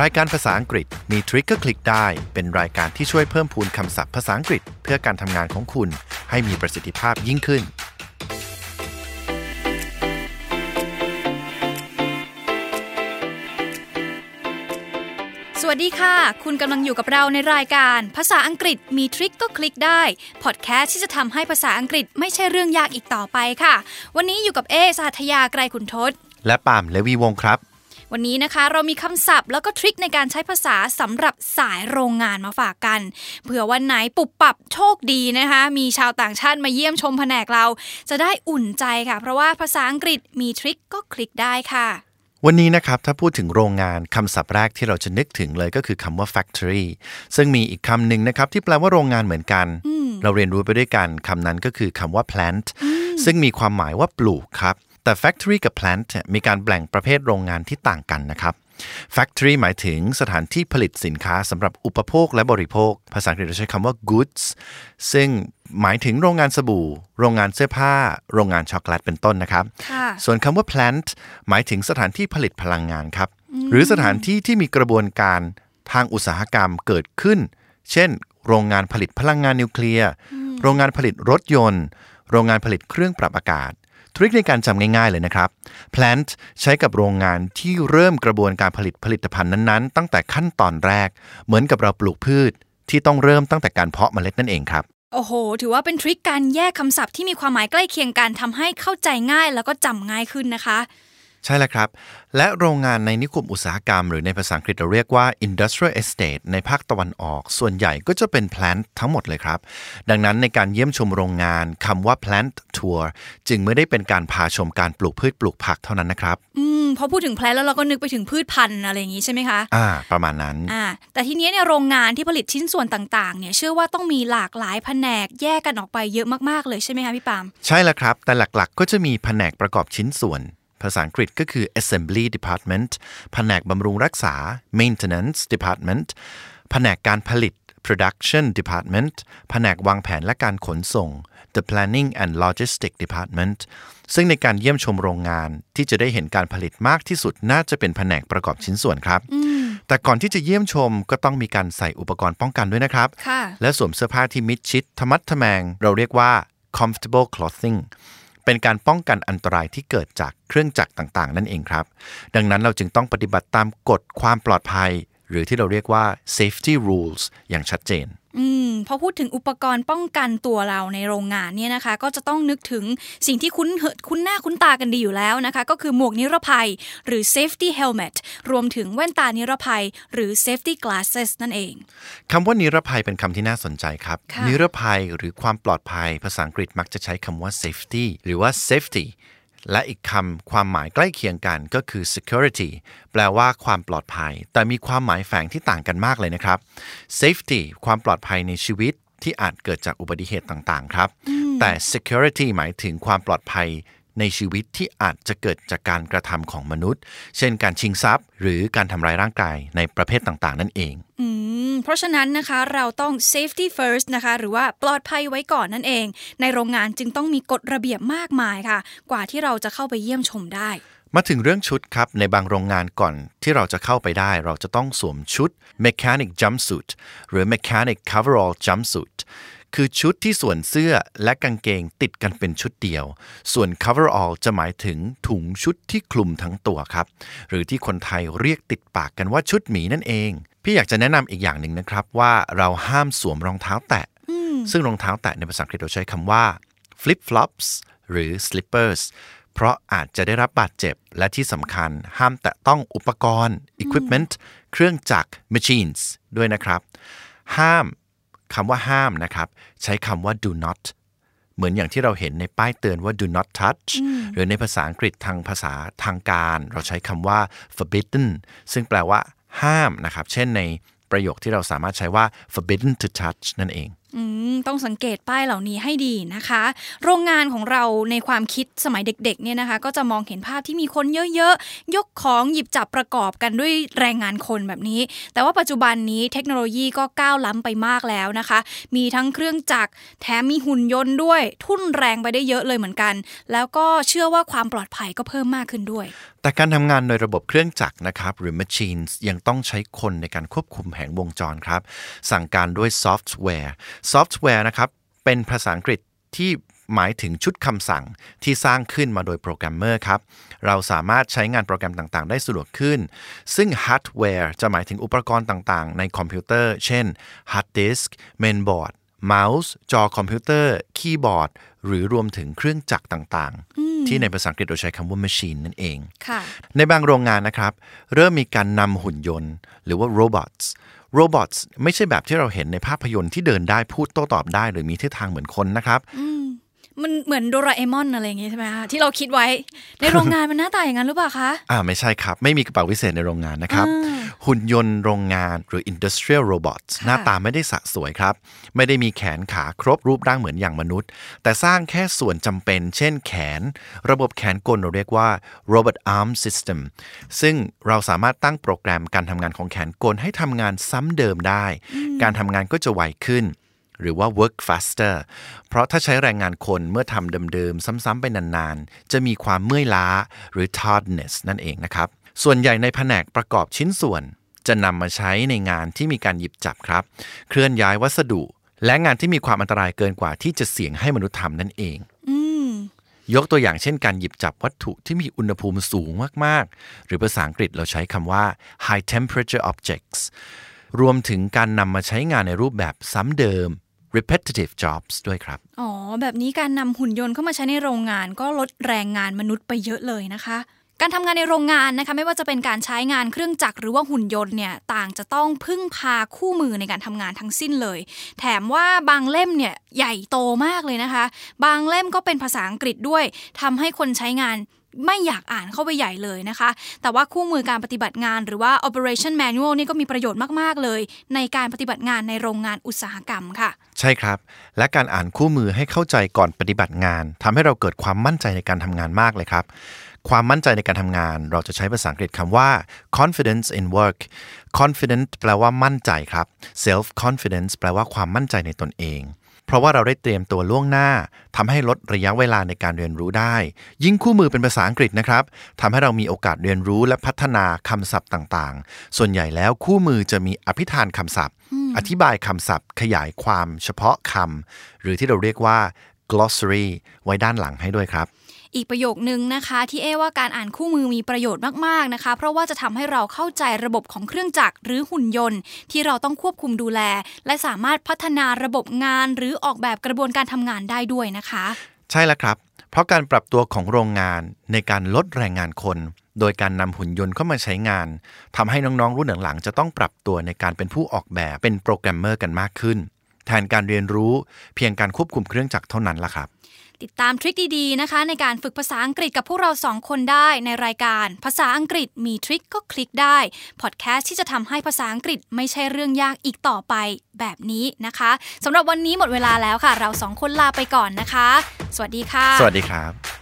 รายการภาษาอังกฤษมีทริคก็คลิกได้ เป็นรายการที่ช่วยเพิ่มพูนคำศัพท์ภาษาอังกฤษ เพื่อการทำงานของคุณให้มีประสิทธิภาพยิ่งขึ้น สวัสดีค่ะ คุณกำลังอยู่กับเราในรายการ ภาษาอังกฤษมีทริคก็คลิกได้พอดแคสต์ที่จะทำให้ภาษาอังกฤษไม่ใช่เรื่องยากอีกต่อไปค่ะ วันนี้อยู่กับเอสหัทยาไกรขุนทศและปาล์มเลวีวงศ์ครับ วันนี้นะคะเรามีคำศัพท์แล้วก็ทริคในการใช้ภาษาสำหรับสายโรงงานมาฝากกัน เผื่อวันไหนปุบปับโชคดีนะคะ มีชาวต่างชาติมาเยี่ยมชมแผนกเรา จะได้อุ่นใจค่ะ เพราะว่าภาษาอังกฤษมีทริคก็คลิกได้ค่ะ วันนี้นะครับ ถ้าพูดถึงโรงงานคำศัพท์แรกที่เราจะนึกถึงเลยก็คือคำว่า factory ซึ่งมีอีกคำหนึ่งนะครับที่แปลว่าโรงงานเหมือนกัน เราเรียนรู้ไปด้วยกันคำนั้นก็คือคำว่า plant ซึ่งมีความหมายว่าปลูกครับ แต่ factory กับ plant เนี่ยมีการแบ่งประเภทโรงงานที่ต่างกันนะครับ factory หมายถึงสถานที่ผลิตสินค้าสำหรับอุปโภคและบริโภค ภาษาอังกฤษเราใช้คำว่า goods ซึ่งหมายถึงโรงงานสบู่ โรงงานเสื้อผ้า โรงงานช็อกโกแลตเป็นต้นนะครับค่ะส่วนคำว่า plant หมายถึงสถานที่ผลิตพลังงานครับ หรือสถานที่ที่มีกระบวนการทางอุตสาหกรรมเกิดขึ้น เช่น โรงงานผลิตพลังงานนิวเคลียร์ โรงงานผลิตรถยนต์ โรงงานผลิตเครื่องปรับอากาศ ทริคในการจำง่ายๆเลยนะครับ plant ใช้กับโรงงานที่เริ่มกระบวนการผลิตผลิตภัณฑ์นั้นๆ ตั้งแต่ขั้นตอนแรก เหมือนกับเราปลูกพืช ที่ต้องเริ่มตั้งแต่การเพาะเมล็ดนั่นเองครับ โอ้โห ถือว่าเป็นทริคการแยกคำศัพท์ที่มีความหมายใกล้เคียงกันทำให้เข้าใจง่ายแล้วก็จำง่ายขึ้นนะคะ ใช่แล้วครับ และโรงงานในนิคมอุตสาหกรรม หรือในภาษาอังกฤษเราเรียกว่า industrial estate ในภาคตะวันออก ส่วนใหญ่ก็จะเป็น plant ทั้งหมดเลยครับ ดังนั้นในการเยี่ยมชมโรงงานคำว่า plant tour จึงไม่ได้เป็นการพาชมการปลูกพืชปลูกผักเท่านั้นนะครับ อืมพอพูดถึงแพลนแล้วเราก็นึกไปถึงพืชพันธุ์อะไรอย่างนี้ใช่ไหมคะอ่า ประมาณนั้นอ่าแต่ทีเนี้ยเนี่ยโรงงานที่ผลิตชิ้นส่วนต่างๆ เนี่ยเชื่อว่าต้องมีหลากหลายแผนกแยกกันออกไปเยอะมากๆเลยใช่ไหมคะพี่ปาล์มใช่แล้วครับ แต่หลักๆ ก็จะมีแผนกประกอบชิ้นส่วน ภาษาอังกฤษก็คือ assembly department แผนกบำรุงรักษา maintenance department แผนกการผลิต production department แผนกวางแผนและการขนส่ง the planning and logistic department ซึ่งในการเยี่ยมชมโรงงานที่จะได้เห็นการผลิตมากที่สุดน่าจะเป็นแผนกประกอบชิ้นส่วนครับ แต่ก่อนที่จะเยี่ยมชมก็ต้องมีการใส่อุปกรณ์ป้องกันด้วยนะครับค่ะและสวมเสื้อผ้าที่มิดชิดทะมัดทะแมง เราเรียกว่า comfortable clothing เป็นการป้องกันอันตรายที่เกิดจากเครื่องจักรต่างๆ นั่นเองครับ ดังนั้นเราจึงต้องปฏิบัติตามกฎความปลอดภัย หรือที่เราเรียกว่า safety rules อย่างชัดเจน อืมพอพูดถึงอุปกรณ์ป้องกันตัวเราในโรงงานเนี่ยนะคะ ก็จะต้องนึกถึงสิ่งที่คุ้นเหคุ้นหน้าคุ้นตากันดีอยู่แล้วนะคะ ก็คือหมวกนิรภัยหรือ safety helmet รวมถึงแว่นตานิรภัยหรือ safety glasses นั่นเองคำว่านิรภัยเป็นคำที่น่าสนใจครับค่ะนิรภัยหรือความปลอดภัย ภาษาอังกฤษมักจะใช้คำว่า safety หรือว่า safety และอีกคำความหมายใกล้เคียงกันก็คือ security แปลว่าความปลอดภัย แต่มีความหมายแฝงที่ต่างกันมากเลยนะครับ safety ความปลอดภัยในชีวิตที่อาจเกิดจากอุบัติเหตุต่างๆ ครับ แต่ security หมายถึงความปลอดภัยในชีวิตที่อาจจะเกิดจากการกระทำของมนุษย์ เช่นการชิงทรัพย์ หรือการทำร้ายร่างกายในประเภทต่างๆ นั่นเอง อืม เพราะฉะนั้นนะคะเราต้อง safety first นะคะ หรือว่าปลอดภัยไว้ก่อนนั่นเอง ในโรงงานจึงต้องมีกฎระเบียบมากมายค่ะ กว่าที่เราจะเข้าไปเยี่ยมชมได้ มาถึงเรื่องชุดครับ ในบางโรงงานก่อนที่เราจะเข้าไปได้ เราจะต้องสวมชุด mechanic jumpsuit หรือ mechanic coverall jumpsuit คือชุดที่ส่วนเสื้อและกางเกงติดกันเป็นชุดเดียว ส่วน coverall จะหมายถึงถุงชุดที่คลุมทั้งตัวครับ หรือที่คนไทยเรียกติดปากกันว่าชุดหมีนั่นเอง พี่อยากจะแนะนำอีกอย่างหนึ่งนะครับ ว่าเราห้ามสวมรองเท้าแตะ ซึ่งรองเท้าแตะในภาษาอังกฤษเราใช้คำว่า flip flops หรือ slippers เพราะอาจจะได้รับบาดเจ็บ และที่สำคัญห้ามแตะต้องอุปกรณ์ equipment เครื่องจักร machines ด้วยนะครับ ห้ามคำว่าห้ามนะครับ ใช้คำว่า do not เหมือนอย่างที่เราเห็นในป้ายเตือนว่า do not touch หรือในภาษาอังกฤษทางภาษาทางการ เราใช้คำว่า forbidden ซึ่งแปลว่า ห้ามนะครับ เช่นในประโยคที่เราสามารถใช้ว่า forbidden to touch นั่นเองต้องสังเกตป้ายเหล่านี้ให้ดีนะคะ โรงงานของเราในความคิดสมัยเด็กๆเนี่ยนะคะ ก็จะมองเห็นภาพที่มีคนเยอะๆ ยกของหยิบจับประกอบกันด้วยแรงงานคนแบบนี้ แต่ว่าปัจจุบันนี้เทคโนโลยีก็ก้าวล้ำไปมากแล้วนะคะ มีทั้งเครื่องจักรแถมมีหุ่นยนต์ด้วย ทุ่นแรงไปได้เยอะเลยเหมือนกัน แล้วก็เชื่อว่าความปลอดภัยก็เพิ่มมากขึ้นด้วย แต่การทำงานโดยระบบเครื่องจักรนะครับหรือ machines ยังต้องใช้คนในการควบคุมแผงวงจรครับ สั่งการด้วยซอฟต์แวร์ ซอฟต์แวร์นะครับ เป็นภาษาอังกฤษที่หมายถึงชุดคำสั่งที่สร้างขึ้นมาโดยโปรแกรมเมอร์ครับ เราสามารถใช้งานโปรแกรมต่างๆ ได้สะดวกขึ้น ซึ่งฮาร์ดแวร์จะหมายถึงอุปกรณ์ต่างๆ ในคอมพิวเตอร์ เช่นฮาร์ดดิสก์เมนบอร์ดเมาส์จอคอมพิวเตอร์ คีย์บอร์ด หรือรวมถึงเครื่องจักรต่างๆ ที่ในภาษาอังกฤษเราใช้คำว่า machine นั่นเองค่ะในบางโรงงานนะครับ เริ่มมีการนำหุ่นยนต์ หรือว่า robots robots ไม่ใช่แบบที่เราเห็นในภาพยนตร์ที่เดินได้พูดโต้ตอบได้ หรือมีทิศทางเหมือนคนนะครับ มันเหมือนโดราเอมอนอะไรอย่างงี้ใช่ไหมคะที่เราคิดไว้ในโรงงานมันหน้าตาอย่างนั้นหรือเปล่าคะอ่าไม่ใช่ครับ ไม่มีกระเป๋าวิเศษในโรงงานนะครับ หุ่นยนต์โรงงานหรือ industrial robots หน้าตาไม่ได้สะสวยครับ ไม่ได้มีแขนขาครบรูปร่างเหมือนอย่างมนุษย์ แต่สร้างแค่ส่วนจำเป็น เช่นแขน ระบบแขนกลเราเรียกว่า robot arm system ซึ่งเราสามารถตั้งโปรแกรมการทำงานของแขนกลให้ทำงานซ้ำเดิมได้ การทำงานก็จะไวขึ้น หรือว่า work faster เพราะถ้าใช้แรงงานคนเมื่อทำเดิมๆ ซ้ำๆไปนานๆ จะมีความเมื่อยล้าหรือ tiredness นั่นเองนะครับ ส่วนใหญ่ในแผนกประกอบชิ้นส่วน จะนำมาใช้ในงานที่มีการหยิบจับครับ เคลื่อนย้ายวัสดุ และงานที่มีความอันตรายเกินกว่าที่จะเสี่ยงให้มนุษย์ทำนั่นเองยกตัวอย่างเช่นการหยิบจับวัตถุที่มีอุณหภูมิสูงมากๆ หรือภาษาอังกฤษเราใช้คำว่า high temperature objects รวมถึงการนำมาใช้งานในรูปแบบซ้ำเดิม repetitive jobs ด้วยครับ อ๋อ แบบนี้การนำหุ่นยนต์เข้ามาใช้ในโรงงานก็ลดแรงงานมนุษย์ไปเยอะเลยนะคะ การทำงานในโรงงานนะคะไม่ว่าจะเป็นการใช้งานเครื่องจักรหรือว่าหุ่นยนต์เนี่ยต่างจะต้องพึ่งพาคู่มือในการทำงานทั้งสิ้นเลย แถมว่าบางเล่มเนี่ยใหญ่โตมากเลยนะคะ บางเล่มก็เป็นภาษาอังกฤษด้วยทำให้คนใช้งาน ไม่อยากอ่านเข้าไปใหญ่เลยนะคะ แต่ว่าคู่มือการปฏิบัติงานหรือว่า operation manual นี่ก็มีประโยชน์มาก ๆ เลย ในการปฏิบัติงานในโรงงานอุตสาหกรรมค่ะ ใช่ครับ และการอ่านคู่มือให้เข้าใจก่อนปฏิบัติงานทำให้เราเกิดความมั่นใจในการทำงานมากเลยครับ ความมั่นใจในการทำงาน เราจะใช้ภาษาอังกฤษคำว่า confidence in work confident แปลว่ามั่นใจครับ self confidence แปลว่าความมั่นใจในตนเอง เพราะว่าเราได้เตรียมตัวล่วงหน้าทำให้ลดระยะเวลาในการเรียนรู้ได้ ยิ่งคู่มือเป็นภาษาอังกฤษนะครับทำให้เรามีโอกาสเรียนรู้และพัฒนาคำศัพท์ต่างๆ ส่วนใหญ่แล้วคู่มือจะมีอภิธานคำศัพท์ อธิบายคำศัพท์ ขยายความเฉพาะคำหรือที่เราเรียกว่า glossary ไว้ด้านหลังให้ด้วยครับ อีกประโยคนึงนะคะ ที่เอว่าการอ่านคู่มือมีประโยชน์มากๆนะคะ เพราะว่าจะทำให้เราเข้าใจระบบของเครื่องจักรหรือหุ่นยนต์ ที่เราต้องควบคุมดูแล และสามารถพัฒนาระบบงาน หรือออกแบบกระบวนการทำงานได้ด้วยนะคะ ใช่แล้วครับ เพราะการปรับตัวของโรงงานในการลดแรงงานคน โดยการนำหุ่นยนต์เข้ามาใช้งาน ทำให้น้องๆรุ่นหลังๆจะต้องปรับตัวในการเป็นผู้ออกแบบเป็นโปรแกรมเมอร์กันมากขึ้น แทนการเรียนรู้เพียงการควบคุมเครื่องจักรเท่านั้นละครับ ติดตามทริคดีๆนะคะ ในการฝึกภาษาอังกฤษกับพวกเราสองคนได้ในรายการ ภาษาอังกฤษมีทริคก็คลิกได้พอดแคสต์ที่จะทำให้ภาษาอังกฤษไม่ใช่เรื่องยากอีกต่อไปแบบนี้นะคะสำหรับวันนี้หมดเวลาแล้วค่ะ เราสองคนลาไปก่อนนะคะ สวัสดีค่ะ สวัสดีครับ